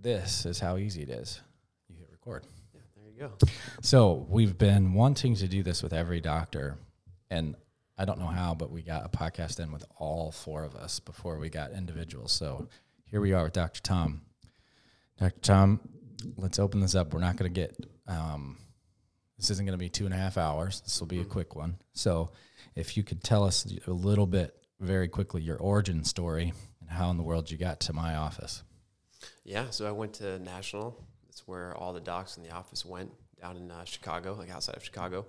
this is how easy it is. You hit record. Yeah, there you go. So we've been wanting to do this with every doctor, and I don't know how, but we got a podcast in with all four of us before we got individuals. So here we are with Dr. Tom. Dr. Tom, let's open this up. We're not going to get. Um, this isn't going to be two and a half hours. This will be a quick one. So, if you could tell us a little bit, very quickly, your origin story and how in the world you got to my office. Yeah, so I went to National. That's where all the docs in the office went down in uh, Chicago, like outside of Chicago.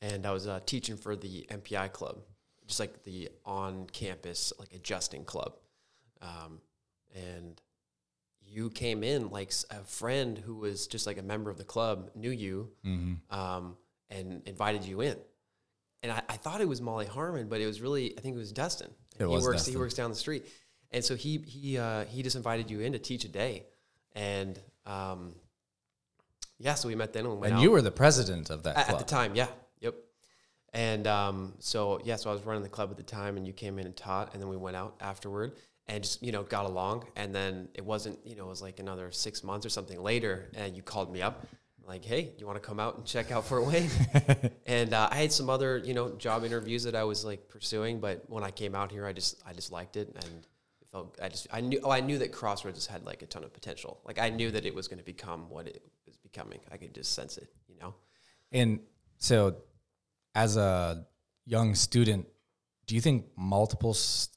And I was uh, teaching for the MPI club, just like the on-campus like adjusting club. Um, and you came in like a friend who was just like a member of the club knew you Mm-hmm. um, and invited you in. And I, I thought it was Molly Harmon, but it was really I think it was Dustin. It he was works Dustin. he works down the street, and so he he uh, he just invited you in to teach a day, and um, yeah, so we met then and went And out. you were the president of that at, club. at the time, yeah, yep. And um, so yeah, so I was running the club at the time, and you came in and taught, and then we went out afterward and just you know got along, and then it wasn't you know it was like another six months or something later, and you called me up. Like, hey, you want to come out and check out Fort Wayne? and uh, I had some other, you know, job interviews that I was like pursuing, but when I came out here, I just, I just liked it, and it felt, I just, I knew, oh, I knew that Crossroads had like a ton of potential. Like, I knew that it was going to become what it was becoming. I could just sense it, you know. And so, as a young student, do you think multiple st-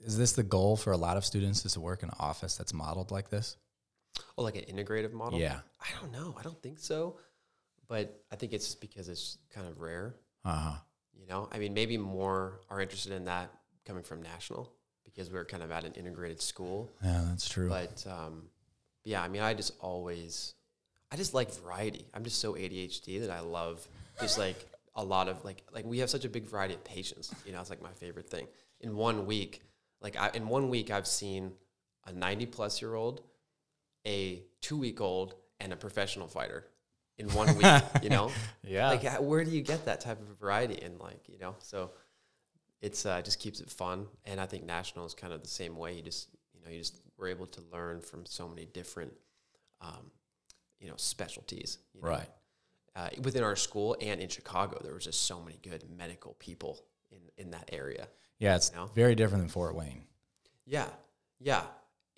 is this the goal for a lot of students is to work in an office that's modeled like this? Oh, like an integrative model? Yeah. I don't know. I don't think so, but I think it's just because it's kind of rare. Uh huh. You know, I mean, maybe more are interested in that coming from national because we're kind of at an integrated school. Yeah, that's true. But um, yeah, I mean, I just always, I just like variety. I'm just so ADHD that I love just like a lot of like like we have such a big variety of patients. You know, it's like my favorite thing. In one week, like I, in one week, I've seen a 90 plus year old, a two week old, and a professional fighter in one week. you know, yeah. like where do you get that type of variety and like you know so it's uh just keeps it fun and i think national is kind of the same way you just you know you just were able to learn from so many different um you know specialties you know? right. uh, within our school and in chicago there was just so many good medical people in in that area Yeah, it's know? very different than Fort Wayne. yeah yeah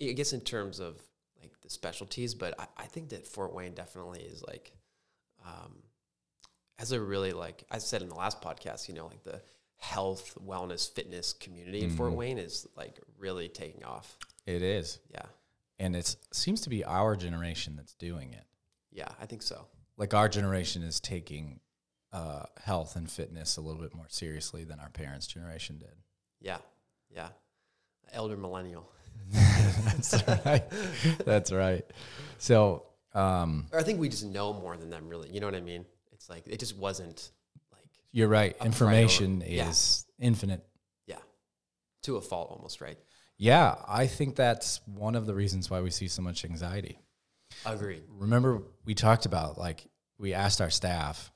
i guess in terms of like the specialties but i, I think that fort wayne definitely is like um, as a really like I said in the last podcast, you know, like the health, wellness, fitness community in Fort Wayne is like really taking off. It is, Yeah, and it seems to be our generation that's doing it. yeah, I think so. Like our generation is taking uh, health and fitness a little bit more seriously than our parents' generation did. Yeah, yeah, elder millennial. That's right. That's right. So, um, I think we just know more than them, really. You know what I mean? It's like it just wasn't you're right. Information priority. Yeah. is infinite. yeah, to a fault almost, right? Yeah, I think that's one of the reasons why we see so much anxiety. Agreed. Remember, we talked about like we asked our staff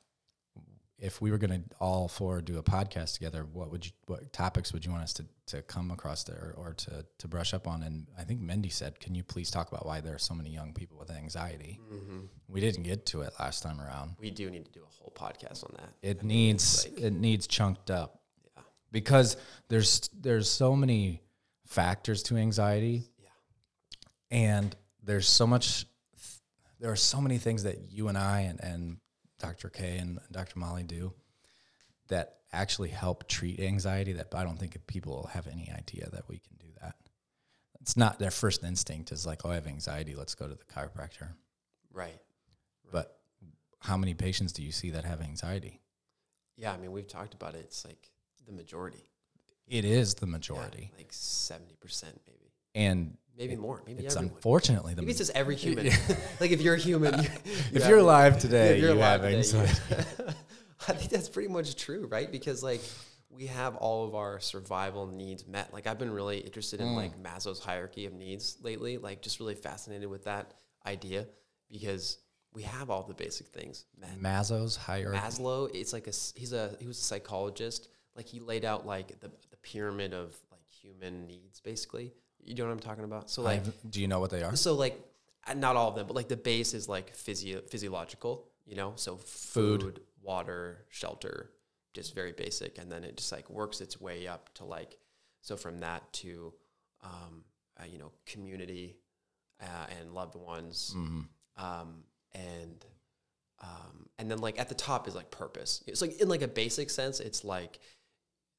if we were going to all four do a podcast together, what would you, what topics would you want us to, to come across there or to, to brush up on? And I think Mendy said, can you please talk about why there are so many young people with anxiety? hmm We didn't get to it last time around. We do need to do a whole podcast on that. It needs like- it needs chunked up Yeah. because there's there's so many factors to anxiety. Yeah. And there's so much there are so many things that you and I and, and Dr. K and Dr. Molly do that actually help treat anxiety that I don't think people have any idea that we can do that. It's not their first instinct is like, oh, I have anxiety, let's go to the chiropractor. Right. But how many patients do you see that have anxiety? Yeah, I mean, we've talked about it. It's like the majority. It is the Yeah, majority. like seventy percent, maybe, And maybe more, maybe it's everyone. unfortunately the Maybe it's just every human. like if you're a human, you, you if you're alive today, if you're you alive have today, you- I think that's pretty much true, right? Because like we have all of our survival needs met. Like I've been really interested in Mm. like Maslow's hierarchy of needs lately. Like just really fascinated with that idea because we have all the basic things met. Maslow's hierarchy. Maslow, it's like a he's a he was a psychologist. Like he laid out like the the pyramid of like human needs, basically. You know what I'm talking about? So like, have- do you know what they are? so like, uh, not all of them, but like the base is like physio physiological. You know, so Food. food, water, shelter, just very basic, and then it just like works its way up to like, so from that to, um, uh, you know, community uh, and loved ones, Mhm. um, and um, and then like at the top is like purpose. It's like in like a basic sense, it's like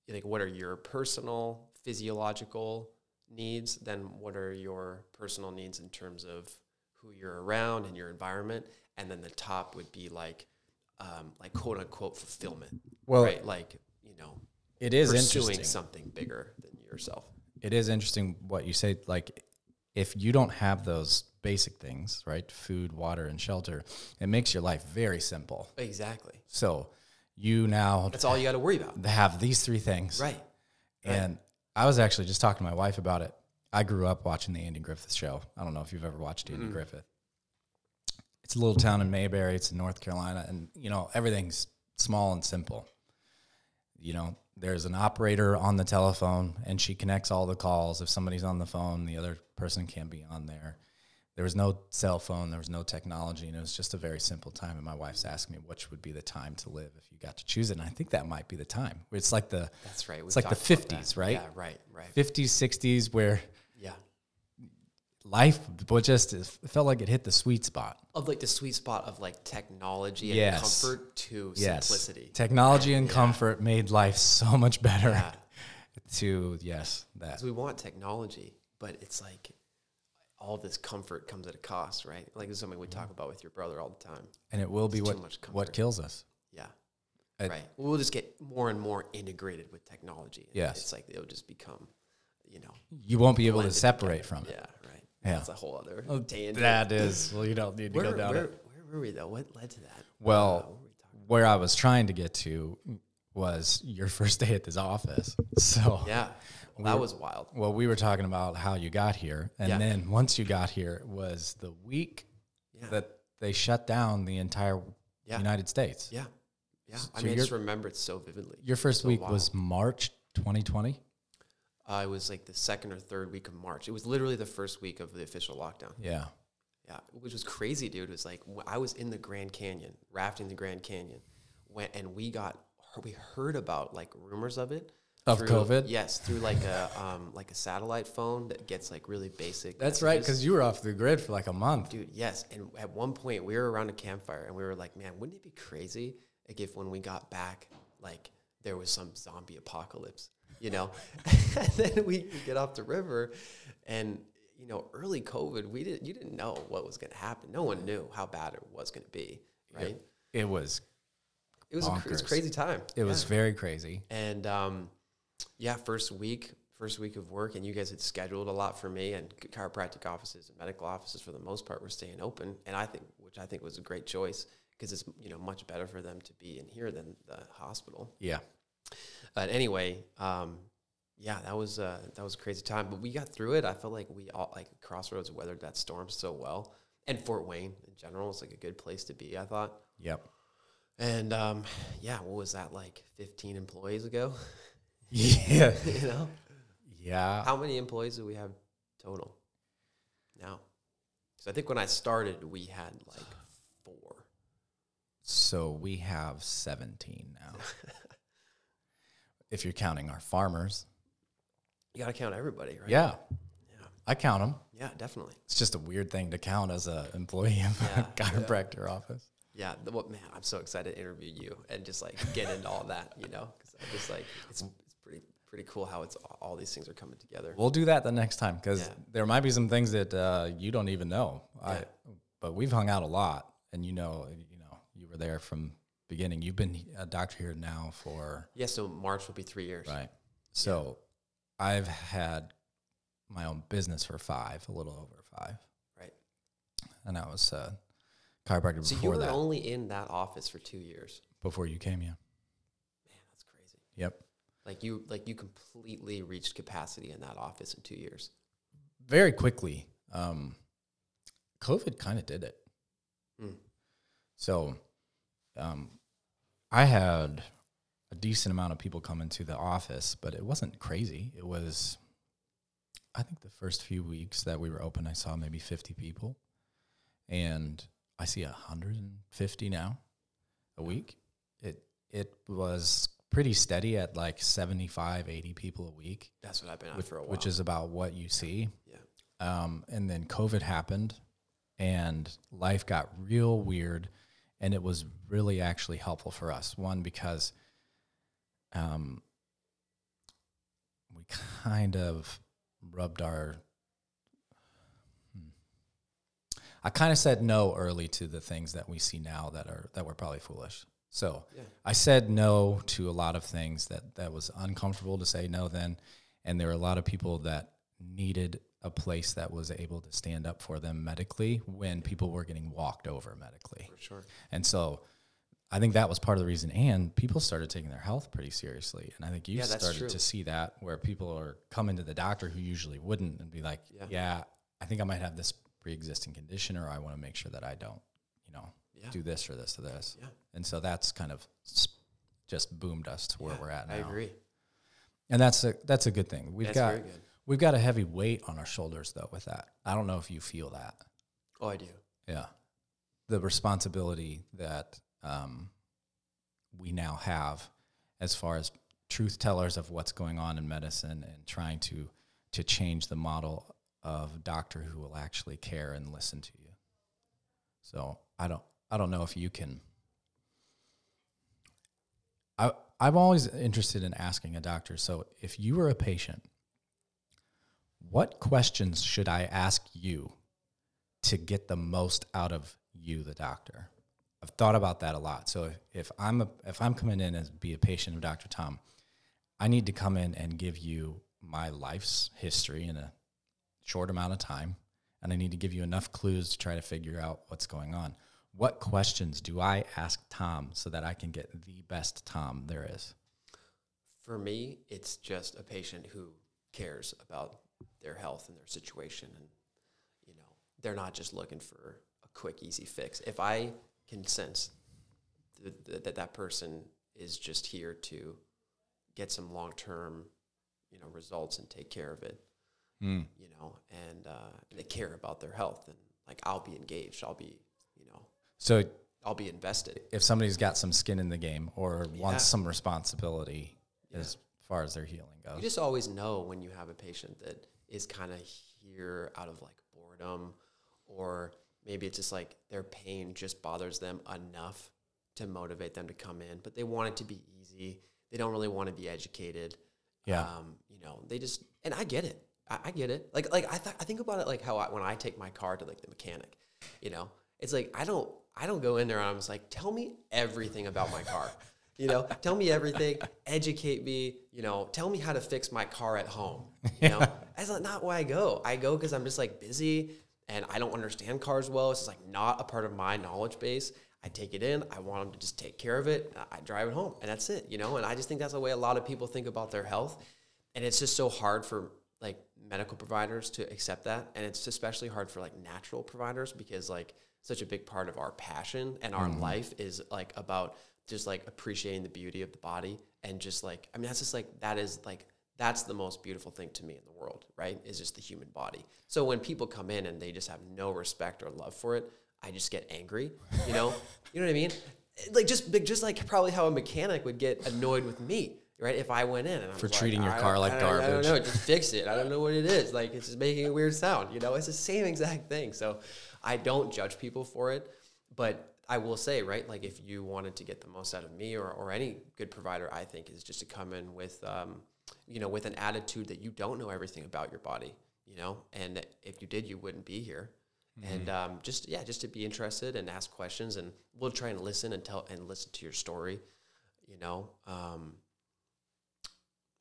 like what are your personal physiological needs? Then what are your personal needs in terms of who you're around and your environment? And then the top would be like um, like quote unquote fulfillment, Well, right? Like you know it is pursuing interesting. something bigger than yourself. it is interesting what you say. Like, if you don't have those basic things, right? Food, water, and shelter, it makes your life very simple. Exactly. So you now That's all you got to worry about. have these three things. Right. And I was actually just talking to my wife about it. I grew up watching the Andy Griffith show. I don't know if you've ever watched Andy mm. Griffith. It's a little town in Mayberry. It's in North Carolina, and you know everything's small and simple. You know, there's an operator on the telephone, and she connects all the calls. If somebody's on the phone, the other person can't be on there. There was no cell phone. There was no technology, and it was just a very simple time. And my wife's asking me which would be the time to live if you got to choose it. And I think that might be the time. It's like the That's right. It's like the talked about that. 50s, right? Yeah. Right. Right. 50s, 60s, where Yeah. life but just it felt like it hit the sweet spot. of like the sweet spot of like technology and Yes. comfort to Yes, simplicity. technology and comfort made life so much better. Yeah. To yes, that we want technology, but it's like all this comfort comes at a cost, right? Like this is something we talk about with your brother all the time. and it will be It's too what what kills us. Yeah. I- right. We'll just get more and more integrated with technology. Yes. It's like it'll just become, you know, You won't be able to separate together. from it. Yeah. Right. Yeah. That's a whole other oh, tangent. That is well, you don't need to where, go down where, it. where were we though? What led to that? Well, what we talking where I was trying to get to was your first day at this office. So Yeah. Well, that was wild. Well, we were talking about how you got here, and Yeah. then once you got here was the week Yeah. that they shut down the entire Yeah. United States. Yeah. Yeah. I mean, I just remember it so vividly. Your first So week wild. was March 2020. Uh, it was like the second or third week of March. It was literally the first week of the official lockdown. Yeah. Yeah, which was crazy, dude. It was like I was in the Grand Canyon, rafting the Grand Canyon, when, and we got we heard about like rumors of it Of through- COVID? Yes, through like a um, like a satellite phone that gets like really basic. That's right, because you were off the grid for like a month. Dude, yes. And at one point, we were around a campfire and we were like, man, wouldn't it be crazy like if when we got back, like there was some zombie apocalypse, you know? and then we could get off the river and, you know, early COVID, we didn't, you didn't know what was going to happen. No one knew how bad it was going to be, right? It was It was, a, it was a crazy time. it was very crazy. And um, yeah, first week, first week of work, and you guys had scheduled a lot for me, and chiropractic offices and medical offices for the most part were staying open, and I think, which I think was a great choice because it's you know much better for them to be in here than the hospital. Yeah. But anyway, um, yeah, that was uh, that was a crazy time, but we got through it. I felt like we all like Crossroads weathered that storm so well, and Fort Wayne in general is like a good place to be. I thought. Yep. And um, yeah, what was that like 15 employees ago? Yeah. you know, Yeah. how many employees do we have total now? So I think when I started, we had like four. So we have 17 now. if you're counting our farmers. You got to count everybody, right? Yeah. Yeah. I count them. Yeah, definitely. It's just a weird thing to count as an employee of Yeah, a chiropractor office. Yeah. The, what man, I'm so excited to interview you and just like get into all that, you know, because I just like it's pretty cool how it's all, these things are coming together. We'll do that the next time because Yeah. there might be some things that uh, you don't even know. I, Yeah. but we've hung out a lot, and you know, you know, you were there from beginning. You've been a doctor here now for Yeah. So March will be three years. right. So I've had my own business for five, a little over five, Right. and I was uh, chiropractor So you before were that. only in that office for two years. before you came, yeah. Man, that's crazy. Yep. Like you, like you completely reached capacity in that office in two years. very quickly. Um, COVID kind of did it. Mm. So, um, I had a decent amount of people come into the office, but it wasn't crazy. It was I think the first few weeks that we were open, I saw maybe 50 people, and I see 150 now a week. It it was pretty steady at like 75, 80 people a week, That's what I've been at which, for a while. which is about what you see. yeah. Um, and then COVID happened, and life got real weird, and it was really actually helpful for us. One because um, we kind of rubbed our. hmm. I kind of said no early to the things that we see now that are that were probably foolish. So Yeah. I said no to a lot of things that that was uncomfortable to say no then, and there were a lot of people that needed a place that was able to stand up for them medically when people were getting walked over medically. For sure. And so I think that was part of the reason. And people started taking their health pretty seriously. And I think you Yeah, started to see that where people are coming to the doctor who usually wouldn't and be like, Yeah. yeah, I think I might have this pre existing condition or I want to make sure that I don't, you know, Yeah. do this or this or this. Yeah. And so that's kind of just boomed us to where Yeah, we're at now. I agree. And that's a that's a good thing. We've That's got very good. we've got a heavy weight on our shoulders though with that. I don't know if you feel that. Oh, I do. Yeah. The responsibility that um, we now have as far as truth tellers of what's going on in medicine and trying to to change the model of doctor who will actually care and listen to you. So I don't I don't know if you can I I'm always interested in asking a doctor. So if you were a patient, what questions should I ask you to get the most out of you, the doctor? I've thought about that a lot. So if, if I'm a, if I'm coming in as be a patient of Dr. Tom, I need to come in and give you my life's history in a short amount of time, and I need to give you enough clues to try to figure out what's going on. What questions do I ask Tom so that I can get the best Tom there is? For me, it's just a patient who cares about their health and their situation, and you know, they're not just looking for a quick, easy fix. If I can sense th- th- that that person is just here to get some long-term, you know, results and take care of it, Mm. you know, and uh, they care about their health, and like I'll be engaged, I'll be, So I'll be invested. if somebody's got some skin in the game or Yeah. wants some responsibility Yeah. as far as their healing goes. You just always know when you have a patient that is kind of here out of like boredom, or maybe it's just like their pain just bothers them enough to motivate them to come in, but they want it to be easy. They don't really want to be educated. Yeah. Um, you know, they just, and I get it. I, I get it. Like, like I, th- I think about it like how I, when I take my car to like the mechanic, you know, it's like I don't, I don't go in there and I'm just like, tell me everything about my car. You know, tell me everything, educate me, you know, tell me how to fix my car at home. You know, that's not- why I go. I go because I'm just like busy and I don't understand cars well. It's just like not a part of my knowledge base. I take it in. I want them to just take care of it. I drive it home, and that's it. You know, and I just think that's the way a lot of people think about their health, and it's just so hard for like medical providers to accept that, and it's especially hard for like natural providers because like such a big part of our passion and our mm-hmm. life is like about just like appreciating the beauty of the body and just like I mean that's just like that is like that's the most beautiful thing to me in the world, right? Is just the human body. So when people come in and they just have no respect or love for it, I just get angry, you know? you know what I mean? Like just like- just like probably how a mechanic would get annoyed with me, right? If I went in and I For was like, treating your car like I don't- I don't garbage." know, just fix it. I don't know what it is. Like it's just making a weird sound, you know? It's the same exact thing. So I don't judge people for it, but I will say, right, like if you wanted to get the most out of me or, or any good provider, I think is just to come in with, um, you know, with an attitude that you don't know everything about your body, you know, and if you did, you wouldn't be here. And um, just yeah, just to be interested and ask questions, and we'll try and listen and tell and listen to your story, you know. Um,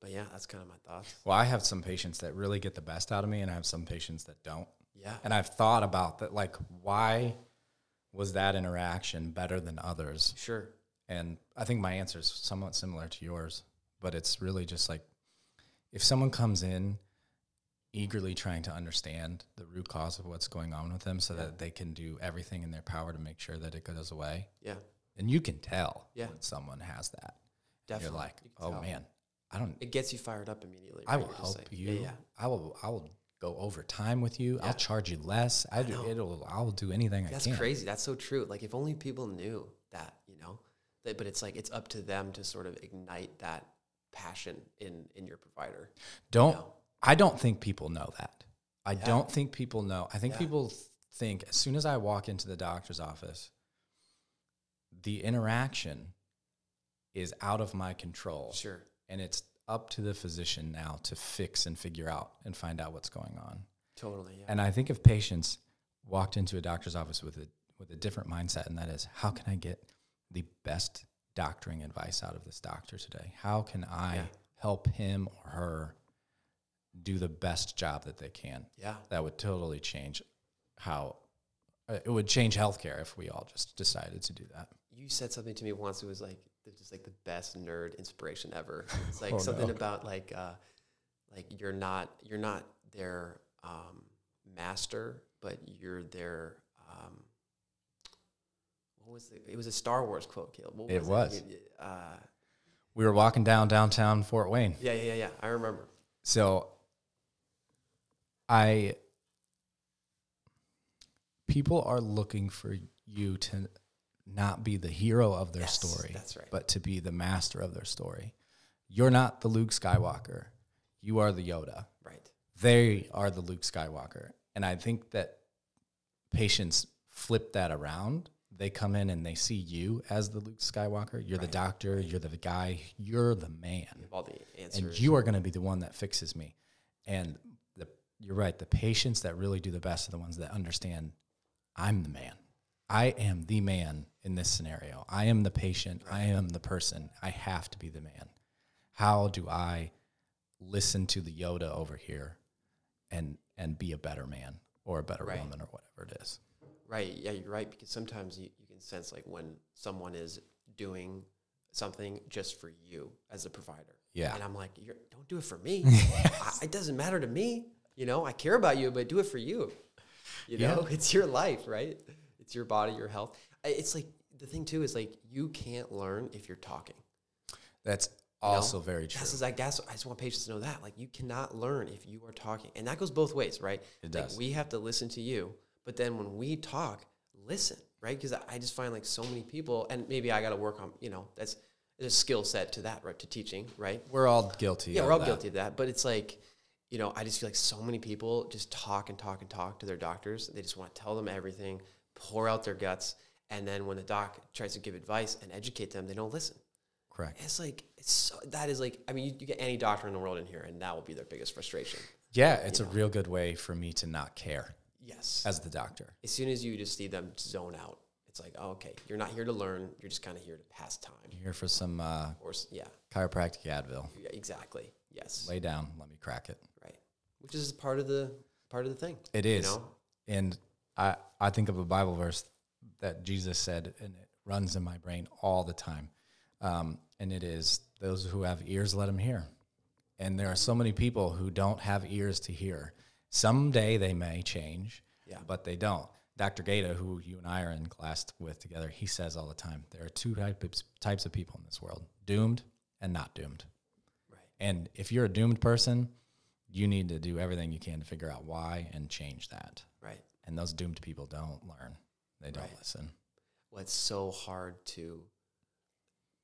but yeah, that's kind of my thoughts. Well, I have some patients that really get the best out of me, and I have some patients that don't. Yeah, And I've thought about that, like, why was that interaction better than others? sure. And I think my answer is somewhat similar to yours, but it's really just like if someone comes in eagerly trying to understand the root cause of what's going on with them so that they can do everything in their power to make sure that it goes away. Yeah, And you can tell Yeah. when someone has that. definitely. You're like, You oh tell. man, I don't it gets you fired up immediately. I will You're help like, you. Yeah, yeah. I will I will go over time with you. Yeah. I'll charge you less. I, do. know. It'll. I'll do anything That's I can. That's crazy. That's so true. Like if only people knew that, you know. That, but it's like it's up to them to sort of ignite that passion in in your provider. Don't. know? I don't think people know that. I Yeah. don't think people know. I think Yeah. people think as soon as I walk into the doctor's office, the interaction is out of my control. Sure. and it's up to the physician now to fix and figure out and find out what's going on. Totally. Yeah. And I think if patients walked into a doctor's office with a with a different mindset, and that is, how can I get the best doctoring advice out of this doctor today? How can I Yeah. help him or her do the best job that they can? yeah. That would totally change how uh, it would change healthcare if we all just decided to do that. You said something to me once. It was like it was just like the best nerd inspiration ever. It's like Oh, something no. about like uh, like you're not you're not their um, master, but you're their um, what was it? It was a Star Wars quote, Caleb. What It was. You- Uh, We were walking down downtown Fort Wayne. yeah, yeah, yeah, yeah. I remember. So I people are looking for you to not be the hero of their Yes, story, that's right. but to be the master of their story. You're not the Luke Skywalker. You are the Yoda. Right. They are the Luke Skywalker. And I think that patients flip that around. They come in and they see you as the Luke Skywalker. You're the doctor, you're the guy, you're the man You all the answers. and you are going to be the one that fixes me. And the, you're right. The patients that really do the best are the ones that understand I'm the man. I am the man in this scenario. I am the patient. I am the person. I have to be the man. How do I listen to the Yoda over here and and be a better man or a better Right. woman or whatever it is? Right. Yeah, you're right. Because sometimes you, you can sense like when someone is doing something just for you as a provider. Yeah. And I'm like, you're, don't do it for me. I, it doesn't matter to me. You know, I care about you, but do it for you. You know, it's your life, right? It's your body, your health. It's like the thing too is like you can't learn if you're talking. That's also very true. That's like that's. I just want patients to know that like you cannot learn if you are talking, and that goes both ways, right? It like does. we have to listen to you, but then when we talk, listen, right? Because I, just find like so many people, and maybe I got to work on, you know, that's a skill set to that, right? To teaching, right? We're all guilty. Yeah, we're all that. guilty of that, but it's like, you know, I just feel like so many people just talk and talk and talk to their doctors. They just want to tell them everything, pour out their guts, and then when the doc tries to give advice and educate them, they don't listen. Correct. It's like it's so, that is like I mean you, you get any doctor in the world in here and that will be their biggest frustration. Yeah, it's a real good way for me to not care Yes. as the doctor. As soon as you just see them zone out, it's like oh, okay, you're not here to learn. You're just kind of here to pass time. Here for some uh, Or yeah, chiropractic Advil. yeah, exactly. Yes. Lay down, let me crack it. Right. Which is part of the part of the thing. It is. You know. And I, I think of a Bible verse that Jesus said, and it runs in my brain all the time. Um, and it is, those who have ears, let them hear. And there are so many people who don't have ears to hear. Someday they may change, Yeah. but they don't. Dr. Gata, who you and I are in class with together, he says all the time there are two types, types of people in this world doomed and not doomed. Right. And if you're a doomed person, you need to do everything you can to figure out why and change that. Right. And those doomed people don't learn. They don't Right. listen. Well, it's so hard to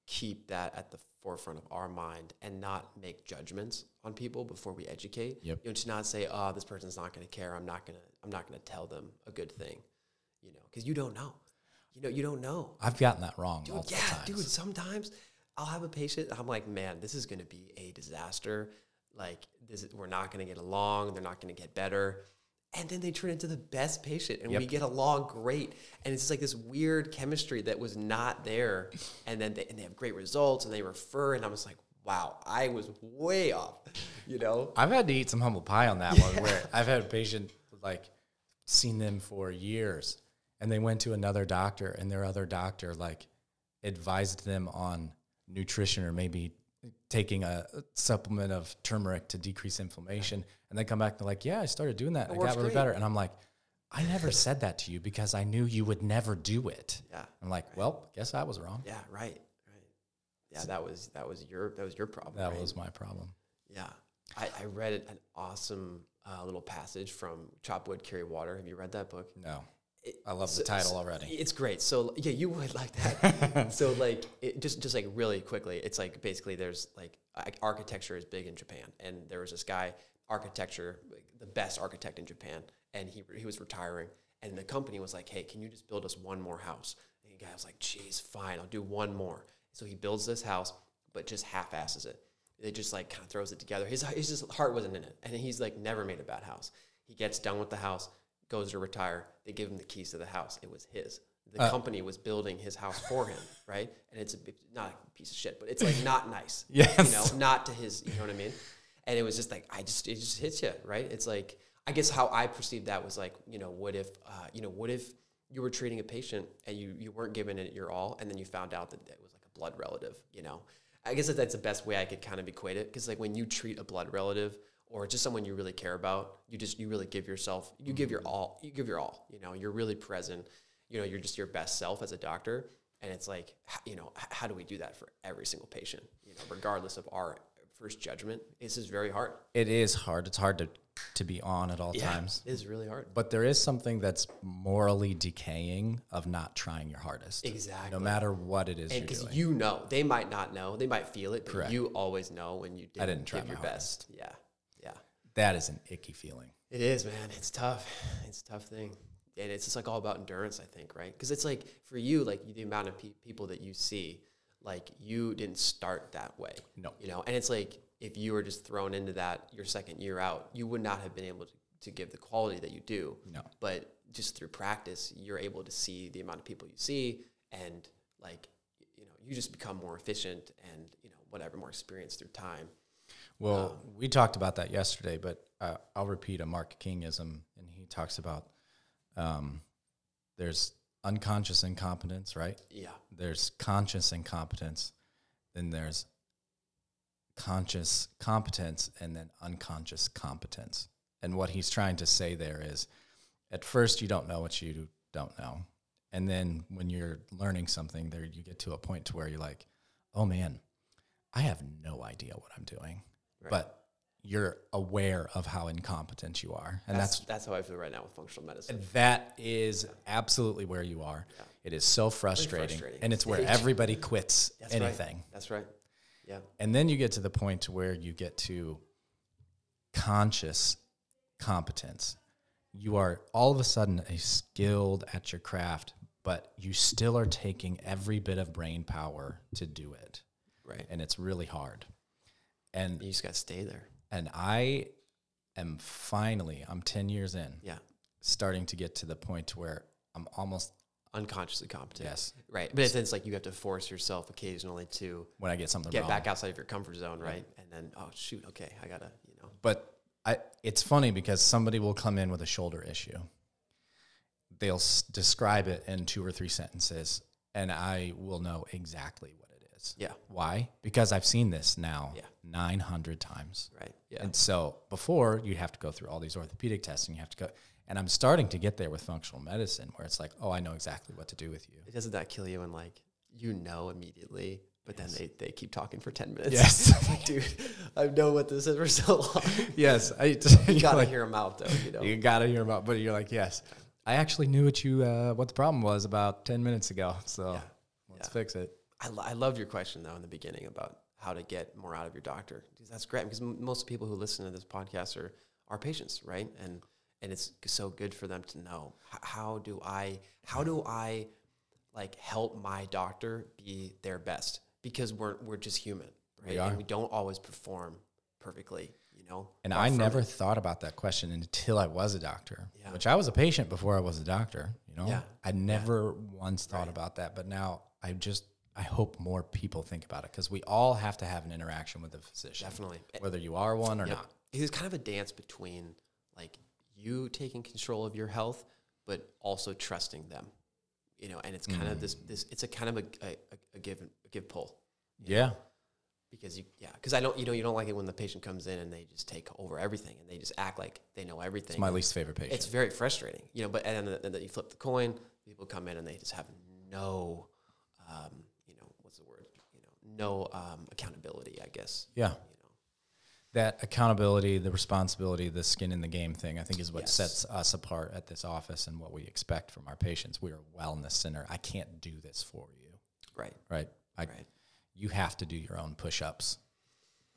keep that at the forefront of our mind and not make judgments on people before we educate. Yep. You know, to not say, "Oh, this person's not going to care. I'm not going to. I'm not going to tell them a good thing." You know, because you don't know. You know, you don't know. I've gotten that wrong Dude, yeah, times. dude. Sometimes I'll have a patient. I'm like, man, this is going to be a disaster. Like, this is, we're not going to get along. They're not going to get better. And then they turn into the best patient, and we get along great. And it's just like this weird chemistry that was not there. And then they, and they have great results, and they refer. And I'm just like, wow, I was way off. You know? I've had to eat some humble pie on that one where I've had a patient like seen them for years and they went to another doctor and their other doctor like advised them on nutrition or maybe taking a supplement of turmeric to decrease inflammation and they come back and they're like, Yeah, I started doing that. and I got really great. better. And I'm like, I never said that to you because I knew you would never do it. Yeah. I'm like, well, guess I was wrong. Yeah. Right. Right. Yeah. That was that was your that was your problem. That right? was my problem. Yeah. I, I read an awesome uh, little passage from Chop Wood, Carry Water. Have you read that book? No. It- I love so- the title so- already. It's great. So yeah, you would like that. so like, it, just just like really quickly, it's like basically there's like architecture is big in Japan, and there was this guy, architecture, like, the best architect in Japan, and he he was retiring, and the company was like, hey, can you just build us one more house? And the guy was like, geez, fine, I'll do one more. So he builds this house, but just half-asses it. It just like kind of throws it together. His his heart wasn't in it, and he's like never made a bad house. He gets done with the house, goes to retire. They give him the keys to the house. It was his. The Uh. company was building his house for him, right? And it's a, not a piece of shit, but it's like not nice. Yes. You know, not to his, you know what I mean? And it was just like, I just, it just hits you, right? It's like, I guess how I perceived that was like, you know, what if, uh, you know, what if you were treating a patient and you, you weren't giving it your all and then you found out that it was like a blood relative, you know? I guess that that's the best way I could kind of equate it. Cause like when you treat a blood relative or just someone you really care about, you just, you really give yourself, you give your mm-hmm. all, you give your all, you know, you're really present. You know, you're just your best self as a doctor. And it's like, you know, how do we do that for every single patient? You know, regardless of our first judgment, this is very hard. It is hard. It's hard to to be on at all times. it is really hard. But there is something that's morally decaying of not trying your hardest. Exactly. No matter what it is because you know, they might not know, they might feel it, but Correct. you always know when you didn't, didn't try give my your best. Yeah, yeah. That is an icky feeling. It is, man. It's tough. It's a tough thing. And it's just like all about endurance, I think, right? Because it's like for you, like the amount of pe- people that you see, like you didn't start that way. No. You know, and it's like if you were just thrown into that your second year out, you would not have been able to, to give the quality that you do. No. But just through practice, you're able to see the amount of people you see and like, you know, you just become more efficient and, you know, whatever, more experience through time. Well, we talked about that yesterday, but uh, I'll repeat a Mark Kingism, and he talks about um, there's unconscious incompetence, right? Yeah. There's conscious incompetence, then there's conscious competence, and then unconscious competence. And what he's trying to say there is at first you don't know what you don't know. And then when you're learning something, there you get to a point to where you're like, oh man, I have no idea what I'm doing. Right. But you're aware of how incompetent you are. And That's, that's that's how I feel right now with functional medicine. that is absolutely where you are. Yeah. It is so frustrating. frustrating. And it's where everybody quits That's anything. Right. That's right. Yeah. And then you get to the point where you get to conscious competence. You are all of a sudden a skilled at your craft, but you still are taking every bit of brain power to do it. Right. And it's really hard. And You just got to stay there. and I am finally, I'm 10 years in, Yeah. starting to get to the point where I'm almost Unconsciously competent. yes, Right. But it's, it's like you have to force yourself occasionally to when I get something get wrong. back outside of your comfort zone, right? And then, oh, shoot, okay, I got to, you know. But I, it's funny because somebody will come in with a shoulder issue. They'll s- describe it in two or three sentences, and I will know exactly is. Yeah. Why? Because I've seen this now Yeah. 900 times. Right. Yeah. And so before you have to go through all these orthopedic tests and you have to go, and I'm starting to get there with functional medicine where it's like, oh, I know exactly what to do with you. it doesn't that kill you when, like, you know immediately, but then they, they keep talking for 10 minutes? Yes. Like, dude, I've known what this is for so long. yes. I, you got to hear them out, though, you know? You gotta hear about, but you're like, yes, I actually knew what you uh, what the problem was about ten minutes ago. So Yeah. let's Yeah. fix it. I, lo- I loved your question though in the beginning about how to get more out of your doctor. Because that's great because m- most people who listen to this podcast are are patients, right? And and it's so good for them to know h- how do I how do I like help my doctor be their best because we're we're just human, right? are. And we don't always perform perfectly, you know. And I never it. thought about that question until I was a doctor, Yeah. which I was a patient before I was a doctor. You know, Yeah. I never once thought Right. about that, but now I just I hope more people think about it because we all have to have an interaction with the physician, definitely. whether you are one or Yep. not. It was kind of a dance between like you taking control of your health, but also trusting them. You know, and it's kind of this this it's a kind of a, a, a give a give pull Yeah, because you yeah because I don't you know you don't like it when the patient comes in and they just take over everything and they just act like they know everything. it's my least favorite patient. It's very frustrating, you know. But and then, and then you flip the coin, people come in and they just have no, um, you know, what's the word? You know, no um, accountability. I guess. yeah, You know, that accountability, the responsibility, the skin in the game thing, I think is what Yes. sets us apart at this office and what we expect from our patients. We are a wellness center. I can't do this for you, Right. right? I, Right. You have to do your own push-ups.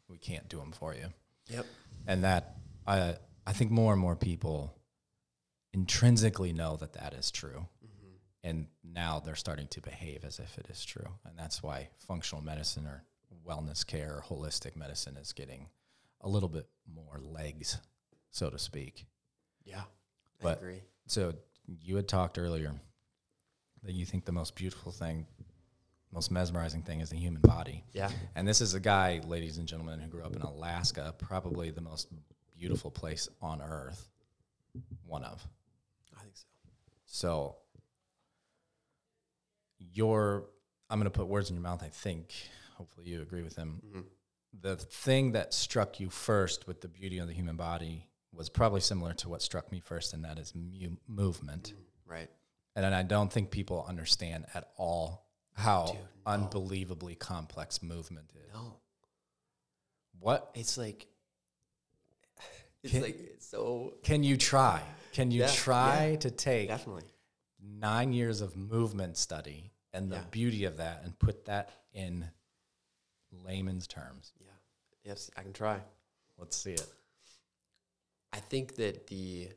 We can't do them for you, Yep. and that I I think more and more people intrinsically know that that is true, and now they're starting to behave as if it is true, and that's why functional medicine or wellness care or holistic medicine is getting a little bit more legs, so to speak. Yeah. I agree. So you had talked earlier that you think the most beautiful thing, most mesmerizing thing is the human body. Yeah. And this is a guy, ladies and gentlemen, who grew up in Alaska, probably the most beautiful place on earth. One of. I think so. So your I'm going to put words in your mouth, I think. Hopefully you agree with him. Mhm. The thing that struck you first with the beauty of the human body was probably similar to what struck me first, and that is mu- movement. Right. And I don't think people understand at all how Dude, no. unbelievably complex movement is. No. What It's like it's Can- like it's so can you try? Can you Yeah, try yeah. to take definitely. nine years of movement study and the Yeah. beauty of that and put that in layman's terms? Yeah. Yes, I can try. Let's see it. I think that the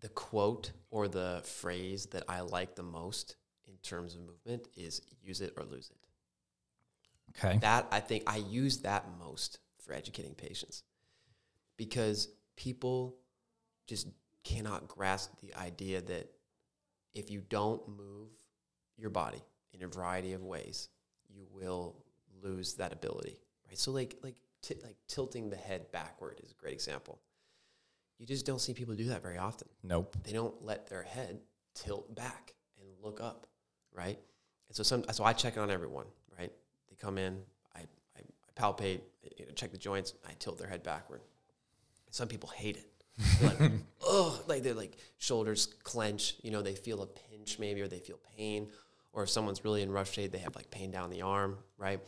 the quote or the phrase that I like the most in terms of movement is use it or lose it. Okay. That I think I use that most for educating patients because people just cannot grasp the idea that if you don't move your body in a variety of ways, you will lose that ability. Right? So like like ti like tilting the head backward is a great example. You just don't see people do that very often Nope. they don't let their head tilt back and look up, right? And so some, so I check on everyone, right? They come in, I, I, I palpate, you know, check the joints, I tilt their head backward. Some people hate it. Like, oh, like they're like shoulders clench, you know, they feel a pinch maybe, or they feel pain, or if someone's really in rough shade, they have like pain down the arm, right?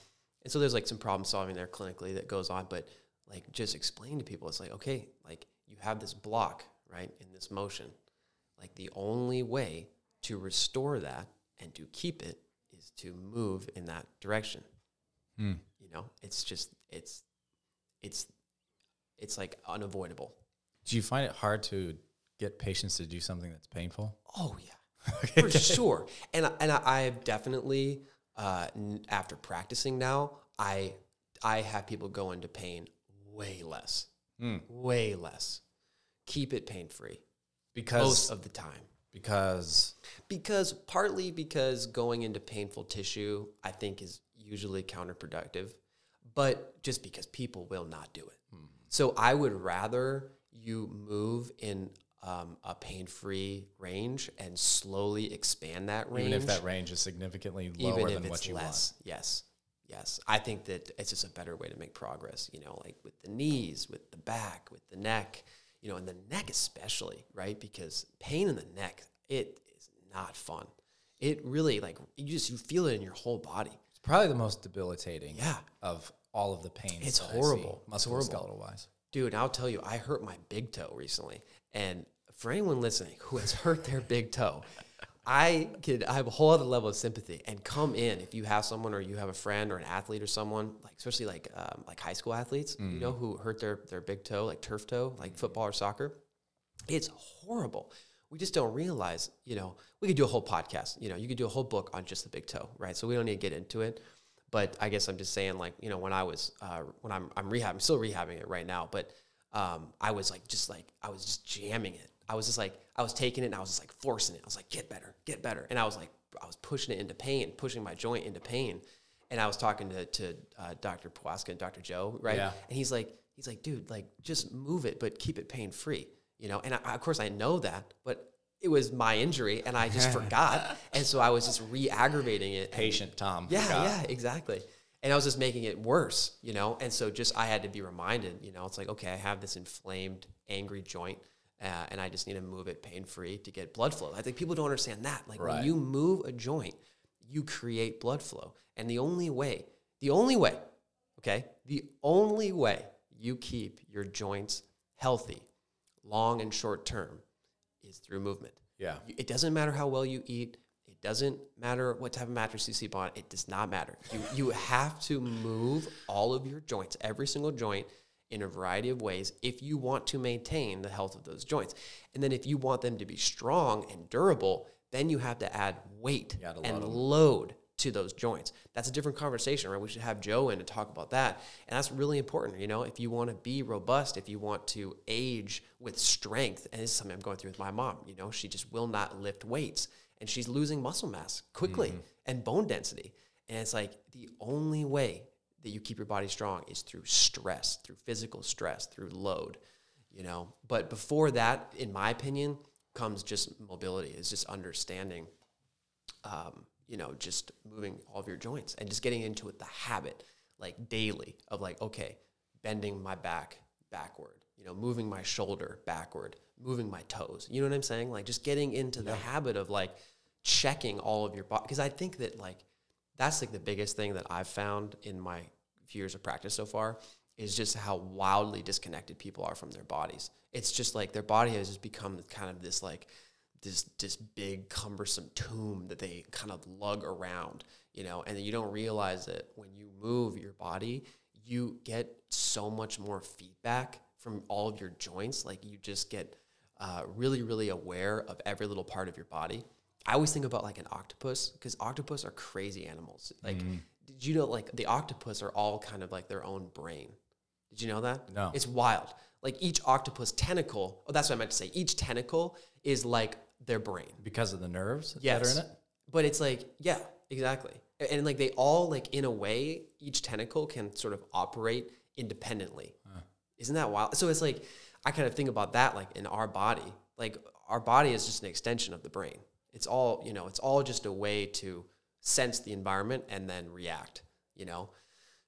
And so there's like some problem solving there clinically that goes on, but like just explain to people, it's like, okay, like you have this block, right, in this motion. Like the only way to restore that and to keep it is to move in that direction. Hmm. You know, it's just it's it's it's like unavoidable. Do you find it hard to get patients to do something that's painful? Oh yeah, for sure. And I- and I, I've definitely uh, n- after practicing now, I I have people go into pain way less, Hmm. way less. Keep it pain free Because most of the time. because Because partly because going into painful tissue, I think is usually counterproductive, but just because people will not do it. Hmm. So I would rather you move in um, a pain-free range and slowly expand that range, even if that range is significantly lower even if than it's what you less. Yes, yes. I think that it's just a better way to make progress. You know, like with the knees, with the back, with the neck. You know, and the neck especially, right? Because pain in the neck, it is not fun. It really like you just you feel it in your whole body. It's probably the most debilitating Yeah. of all of the pain. It's horrible. It's horrible. Musculoskeletal wise. Dude, I'll tell you, I hurt my big toe recently. And for anyone listening who has hurt their big toe, I could I have a whole other level of sympathy and come in if you have someone or you have a friend or an athlete or someone like especially like um, like high school athletes, you know, who hurt their their big toe, like turf toe, like football or soccer. It's horrible. We just don't realize, you know, we could do a whole podcast, you know, you could do a whole book on just the big toe, right? So we don't need to get into it. But I guess I'm just saying, like, you know, when I was, uh, when I'm, I'm rehabbing, I'm still rehabbing it right now, but um, I was like, just like, I was just jamming it. I was just like, I was taking it and I was just like forcing it. I was like, get better, get better. And I was like, I was pushing it into pain, pushing my joint into pain. And I was talking to, to uh, Dr. Pwaska and Dr. Joe, right? Yeah. And he's like, he's like, dude, like just move it, but keep it pain free, you know? And I, of course I know that, but it was my injury and I just forgot. And so I was just re-aggravating it. and- Patient Tom. yeah, forgot. yeah, exactly. And I was just making it worse, you know? And so just I had to be reminded, you know, it's like, okay, I have this inflamed, angry joint. Uh, and I just need to move it pain free to get blood flow. I think people don't understand that. Like Right. when you move a joint, you create blood flow. And the only way, the only way, okay, the only way you keep your joints healthy, long and short term, is through movement. Yeah. It doesn't matter how well you eat. It doesn't matter what type of mattress you sleep on. It does not matter. You you have to move all of your joints, every single joint, in a variety of ways if you want to maintain the health of those joints. And then if you want them to be strong and durable, then you have to add weight and load to those joints. That's a different conversation, right? We should have Joe in to talk about that. And that's really important. You know, if you want to be robust, if you want to age with strength, and this is something I'm going through with my mom, you know, she just will not lift weights and she's losing muscle mass quickly and bone density. And it's like the only way that you keep your body strong is through stress, through physical stress, through load, you know. But before that, in my opinion, comes just mobility, is just understanding um, you know, just moving all of your joints and just getting into it, the habit, like daily of like, okay, bending my back backward, you know, moving my shoulder backward, moving my toes. You know what I'm saying? Like just getting into the habit of like checking all of your body. Because I think that like that's like the biggest thing that I've found in my few years of practice so far is just how wildly disconnected people are from their bodies. It's just like their body has just become kind of this like this this big cumbersome tomb that they kind of lug around, you know, and you don't realize that when you move your body, you get so much more feedback from all of your joints. Like you just get uh, really, really aware of every little part of your body. I always think about like an octopus because octopus are crazy animals. Like, did you know like the octopus are all kind of like their own brain? Did you know that? No. It's wild. Like each octopus tentacle, oh, that's what I meant to say. Each tentacle is like their brain. Because of the nerves that are in it? But it's like, yeah, exactly. And like they all like in a way, each tentacle can sort of operate independently. Isn't that wild? So it's like I kind of think about that like in our body. Like our body is just an extension of the brain. It's all, you know, it's all just a way to sense the environment and then react, you know?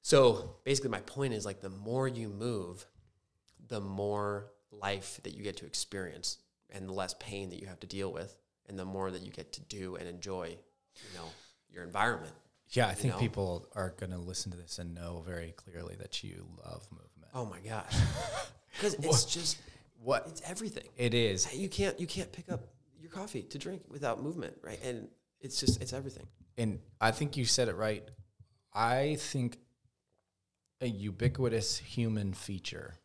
So basically my point is like the more you move, the more life that you get to experience and the less pain that you have to deal with and the more that you get to do and enjoy, you know, your environment. Yeah, I think know? people are going to listen to this and know very clearly that you love movement. Oh my gosh. Cuz it's just What it's everything. it is, You can't you can't pick up your coffee to drink without movement, right? And it's just it's everything. And I think you said it right. I think a ubiquitous human feature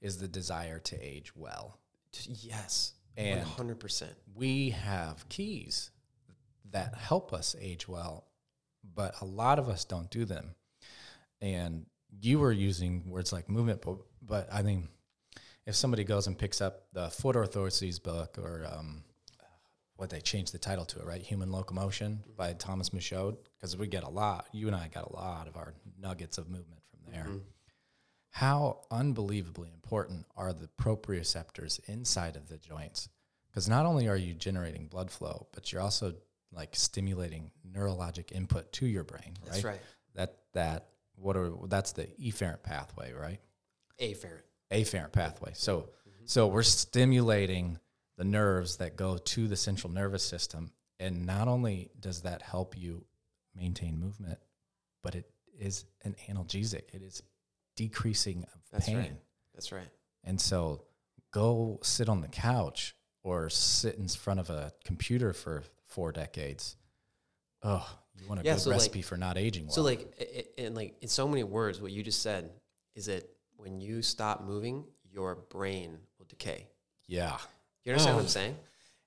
is the desire to age well. Yes. And- 100%. we have keys that help us age well, but a lot of us don't do them. And you were using words like movement, but, but I mean, if somebody goes and picks up the Foot Orthoses book or um, what they changed the title to it, right? Human Locomotion by Thomas Michaud, because we get a lot, you and I got a lot of our nuggets of movement from there. Mm-hmm. How unbelievably important are the proprioceptors inside of the joints? Because not only are you generating blood flow, but you're also like stimulating neurologic input to your brain, right? That's right. That that what are that's the efferent pathway, right? Afferent. afferent pathway. So mm-hmm. so we're stimulating the nerves that go to the central nervous system and not only does that help you maintain movement, but it is an analgesic. It is decreasing of That's pain. right. That's right. And so go sit on the couch or sit in front of a computer for 4 decades. Oh, you want a Yeah, good so, like- recipe for not aging well. So like in like in so many words, what you just said is that when you stop moving, your brain will decay. yeah. You understand what Oh. I'm saying?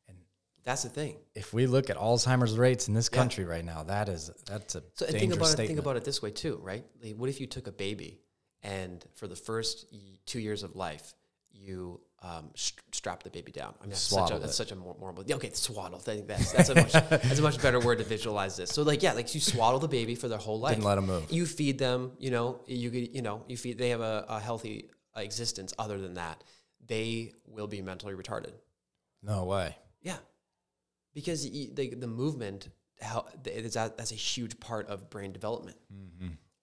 And That's the thing. if we look at Alzheimer's rates in this Yeah. country right now, that is that's a So dangerous think about it. statement. Think about it this way too, right? Like, what if you took a baby and for the first two years of life, you um, st- strap the baby down? I mean, that's such a that's it. such a more moral. Yeah, okay, swaddle. I think that's that's a much that's a much better word to visualize this. So like yeah, like you swaddle the baby for their whole life. Didn't let 'em move. You feed them. You know, you you know you feed. They have a, a healthy existence. Other than that, they will be mentally retarded. No way. Yeah, because y- the the movement how it's a, that's a huge part of brain development,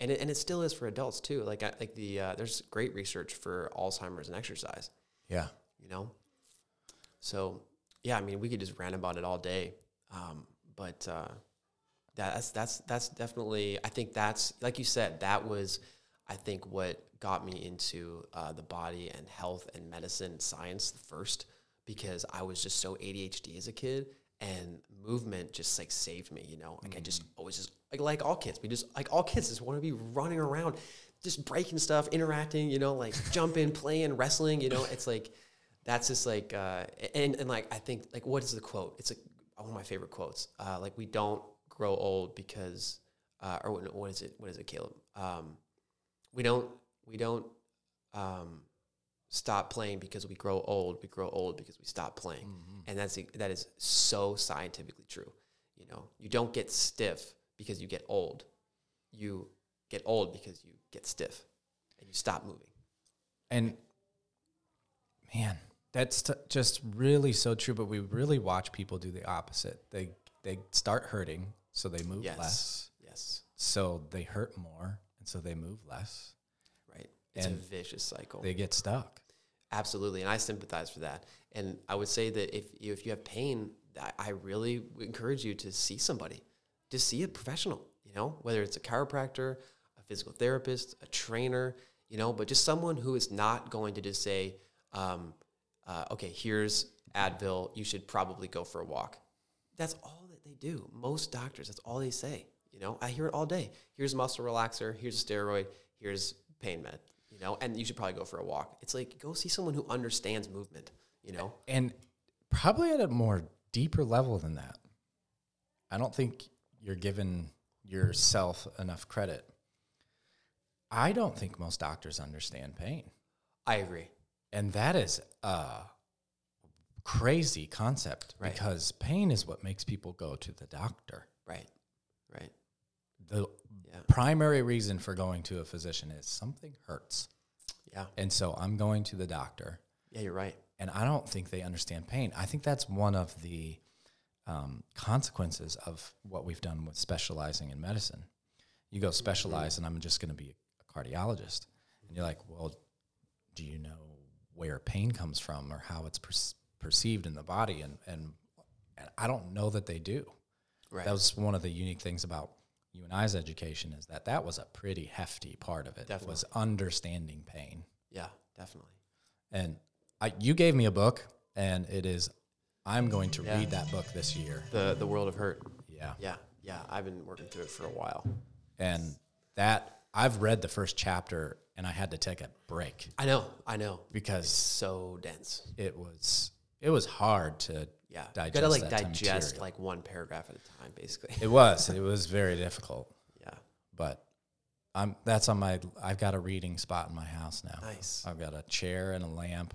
and it, and it still is for adults too. Like I, like the uh, there's great research for Alzheimer's and exercise. Yeah. You know, so yeah, I mean we could just rant about it all day, um, but uh, that's that's that's definitely I think that's like you said that was I think what got me into uh, the body and health and medicine and science first because I was just so ADHD as a kid and movement just like saved me, you know. Like I just always just like like all kids, we just like all kids just want to be running around, just breaking stuff, interacting, you know, like jumping, playing, wrestling, you know. It's like that's just like uh, and and like I think like what is the quote? It's like one of my favorite quotes. Uh, like we don't grow old because uh, or what, what is it? What is it, Caleb? Um, we don't we don't um, stop playing because we grow old. We grow old because we stop playing, mm-hmm. and that's that is so scientifically true. You know, you don't get stiff because you get old. You get old because you get stiff, and you stop moving. And man, that's t- just really so true. But we really watch people do the opposite. They they start hurting, so they move Yes. less. Yes, So they hurt more, and so they move less. It's And a vicious cycle. They get stuck. Absolutely, and I sympathize for that. And I would say that if you, if you have pain, I, I really encourage you to see somebody, to see a professional. You know, whether it's a chiropractor, a physical therapist, a trainer. You know, but just someone who is not going to just say, um, uh, "Okay, here's Advil. You should probably go for a walk." That's all that they do. Most doctors, that's all they say. You know, I hear it all day. Here's a muscle relaxer. Here's a steroid. Here's pain med. You know, and you should probably go for a walk. It's like go see someone who understands movement. You know, and probably at a more deeper level than that. I don't think you're giving yourself enough credit. I don't think most doctors understand pain. I agree. And that is a crazy concept Right. because pain is what makes people go to the doctor. Right, right. The Yeah, primary reason for going to a physician is something hurts. yeah, And so I'm going to the doctor. yeah. You're right. and I don't think they understand pain. I think that's one of the um, consequences of what we've done with specializing in medicine. You go specialize, and I'm just going to be a cardiologist, and you're like, well, do you know where pain comes from or how it's per- perceived in the body? And, and and I don't know that they do. Right. That was one of the unique things about you and I's education is that that was a pretty hefty part of it. Definitely. Was understanding pain. yeah, definitely. And I, you gave me a book, and it is. I'm going to Yeah. read that book this year. The the world of hurt. Yeah, Yeah, yeah. I've been working through it for a while. and that I've read the first chapter, and I had to take a break I know. I know. because So dense. it was it was hard to Yeah, you digest gotta like digest material. like one paragraph at a time, basically. It was it was very difficult, yeah. but I'm that's on my. I've got a reading spot in my house now. Nice. I've got a chair and a lamp,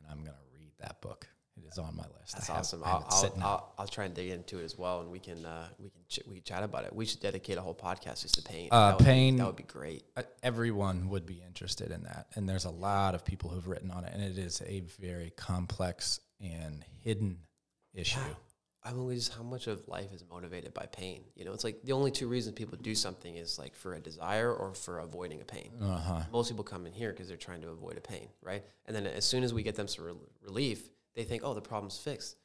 and I'm gonna read that book. It is on my list. That's have- awesome. I'll, I'll. I'll, I'll try and dig into it as well, and we can uh, we can ch- we can chat about it. We should dedicate a whole podcast just to pain. Uh, That would be- pain- that would be great. uh, everyone would be interested in that. And there's a lot of people who've written on it, and it is a very complex and hidden issue. I mean, just how much of life is motivated by pain. You know, it's like the only two reasons people do something is like for a desire or for avoiding a pain. Uh huh. Most people come in here because they're trying to avoid a pain, right? And then as soon as we get them some rel- relief, they think, oh, the problem's fixed.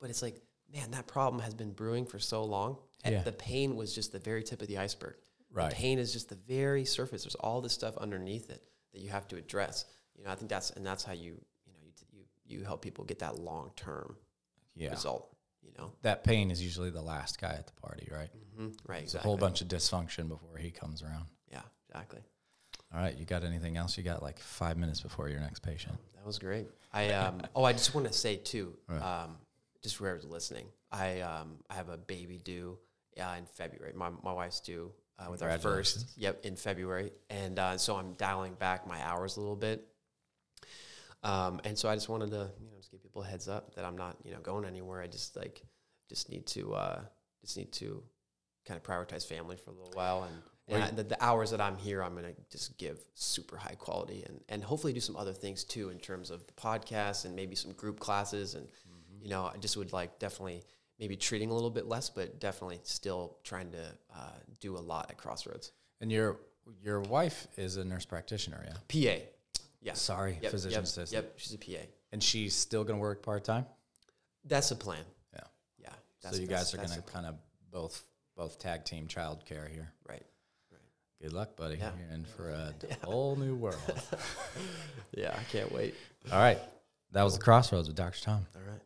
But it's like, man, that problem has been brewing for so long. And Yeah. the pain was just the very tip of the iceberg. Right. The pain is just the very surface. There's all this stuff underneath it that you have to address. You know, I think that's and that's how you you know you t- you, you help people get that long term Yeah. result. You know, That pain is usually the last guy at the party, right? mm-hmm. right? Exactly. a whole bunch of dysfunction before he comes around. Yeah, exactly. All right. You got anything else? You got like five minutes before your next patient. That was great. I um oh I just want to say too, um, just for whoever's listening, I um I have a baby due uh, in February. My my wife's due uh, with our first yep in February, and uh, so I'm dialing back my hours a little bit. Um, and so I just wanted to you know give people a heads up that I'm not you know going anywhere. I just like just need to uh, just need to kind of prioritize family for a little while and. And I, the, the hours that I'm here, I'm gonna just give super high quality and, and hopefully do some other things too in terms of the podcast and maybe some group classes and you know I just would like definitely maybe treating a little bit less, but definitely still trying to uh, do a lot at Crossroads. And your your wife is a nurse practitioner, yeah? PA, yeah, Sorry, yep, physician yep, assistant. Yep, she's a PA. And she's still going to work part time? That's the plan. Yeah. Yeah. So you guys are going to kind of both both tag team childcare here. plan. right. Good. Luck, buddy. Yeah. You're in for a whole new world. Yeah, I can't wait. All right. That was the crossroads with Dr. Tom. All right.